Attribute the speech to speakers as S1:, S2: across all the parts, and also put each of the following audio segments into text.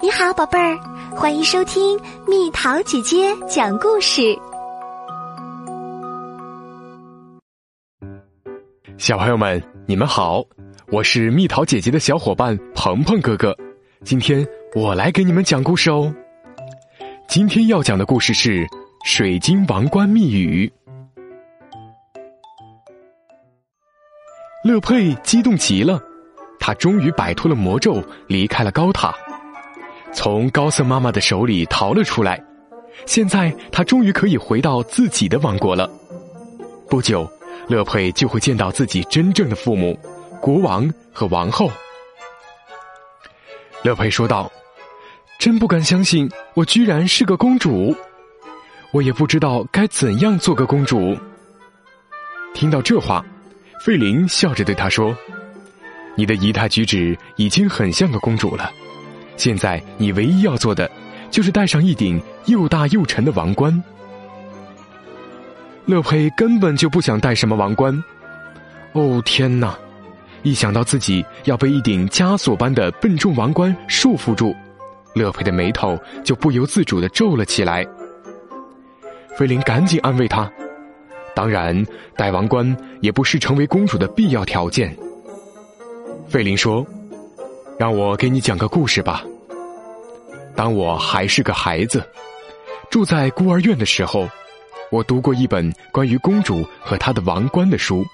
S1: 你好，宝贝儿，欢迎收听蜜桃姐姐讲故事。
S2: 小朋友们，你们好，我是蜜桃姐姐的小伙伴鹏鹏哥哥。今天我来给你们讲故事哦。今天要讲的故事是《水晶王冠密语》。乐佩激动极了，他终于摆脱了魔咒，离开了高塔。从高瑟妈妈的手里逃了出来，现在他终于可以回到自己的王国了。不久，乐佩就会见到自己真正的父母——国王和王后。乐佩说道：“真不敢相信，我居然是个公主！我也不知道该怎样做个公主。”听到这话，费林笑着对他说：“你的仪态举止已经很像个公主了。”现在你唯一要做的，就是戴上一顶又大又沉的王冠。乐佩根本就不想戴什么王冠。哦天哪！一想到自己要被一顶枷锁般的笨重王冠束缚住，乐佩的眉头就不由自主的皱了起来。菲林赶紧安慰他：“当然，戴王冠也不是成为公主的必要条件。”费林说。让我给你讲个故事吧。当我还是个孩子，住在孤儿院的时候，我读过一本关于公主和她的王冠的书。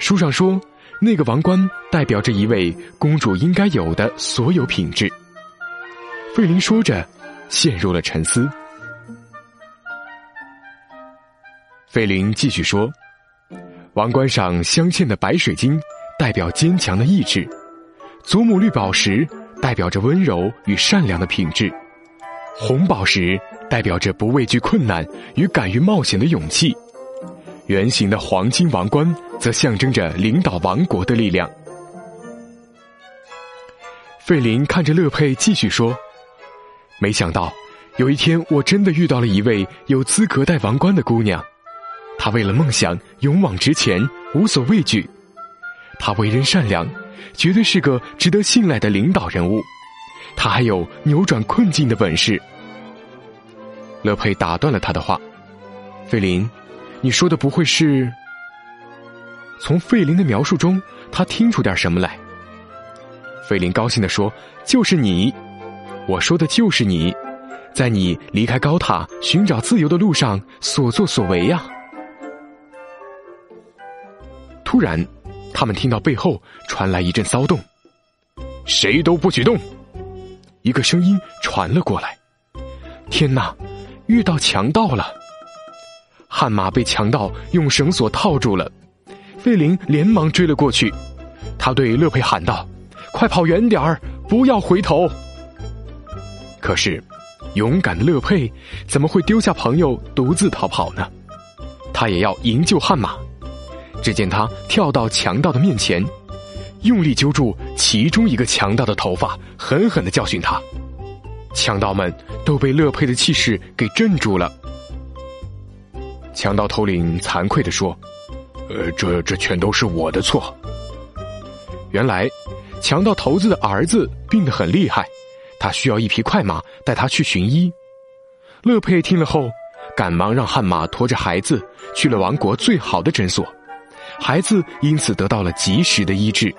S2: 书上说，那个王冠代表着一位公主应该有的所有品质。费林说着，陷入了沉思。费林继续说：“王冠上镶嵌的白水晶，代表坚强的意志。”祖母绿宝石代表着温柔与善良的品质，红宝石代表着不畏惧困难与敢于冒险的勇气，圆形的黄金王冠则象征着领导王国的力量。费林看着乐佩继续说：“没想到有一天，我真的遇到了一位有资格戴王冠的姑娘，她为了梦想勇往直前，无所畏惧，她为人善良。”绝对是个值得信赖的领导人物，他还有扭转困境的本事。乐佩打断了他的话：“费林，你说的不会是？”从费林的描述中，他听出点什么来。费林高兴地说：“就是你，我说的就是你，在你离开高塔寻找自由的路上所作所为呀。”突然。他们听到背后传来一阵骚动，谁都不许动！一个声音传了过来。天哪，遇到强盗了！悍马被强盗用绳索套住了，费林连忙追了过去。他对乐佩喊道：“快跑远点儿，不要回头！”可是，勇敢的乐佩怎么会丢下朋友独自逃跑呢？他也要营救悍马。只见他跳到强盗的面前，用力揪住其中一个强盗的头发，狠狠的教训他。强盗们都被乐佩的气势给镇住了。强盗头领惭愧的说：“呃，这这全都是我的错。原来，强盗头子的儿子病得很厉害，他需要一匹快马带他去寻医。乐佩听了后，赶忙让悍马驮着孩子去了王国最好的诊所。”孩子因此得到了及时的医治。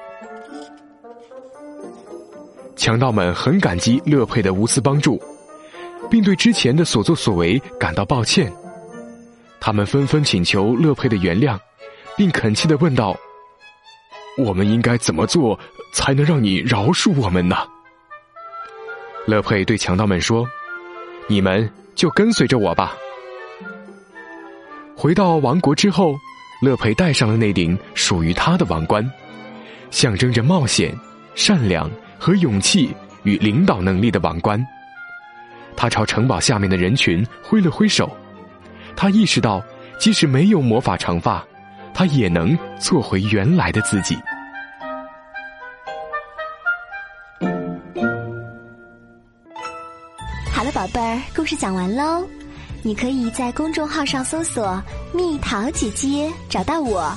S2: 强盗们很感激乐佩的无私帮助，并对之前的所作所为感到抱歉。他们纷纷请求乐佩的原谅，并恳切的问道：“我们应该怎么做才能让你饶恕我们呢？”乐佩对强盗们说：“你们就跟随着我吧。”回到王国之后。乐佩戴上了那顶属于他的王冠，象征着冒险、善良和勇气与领导能力的王冠。他朝城堡下面的人群挥了挥手，他意识到，即使没有魔法长发，他也能做回原来的自己。
S1: 好了，宝贝儿，故事讲完喽。你可以在公众号上搜索“蜜桃姐姐”找到我，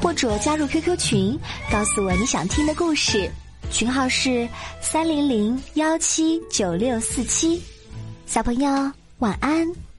S1: 或者加入 QQ 群，告诉我你想听的故事。群号是三零零幺七九六四七。小朋友，晚安。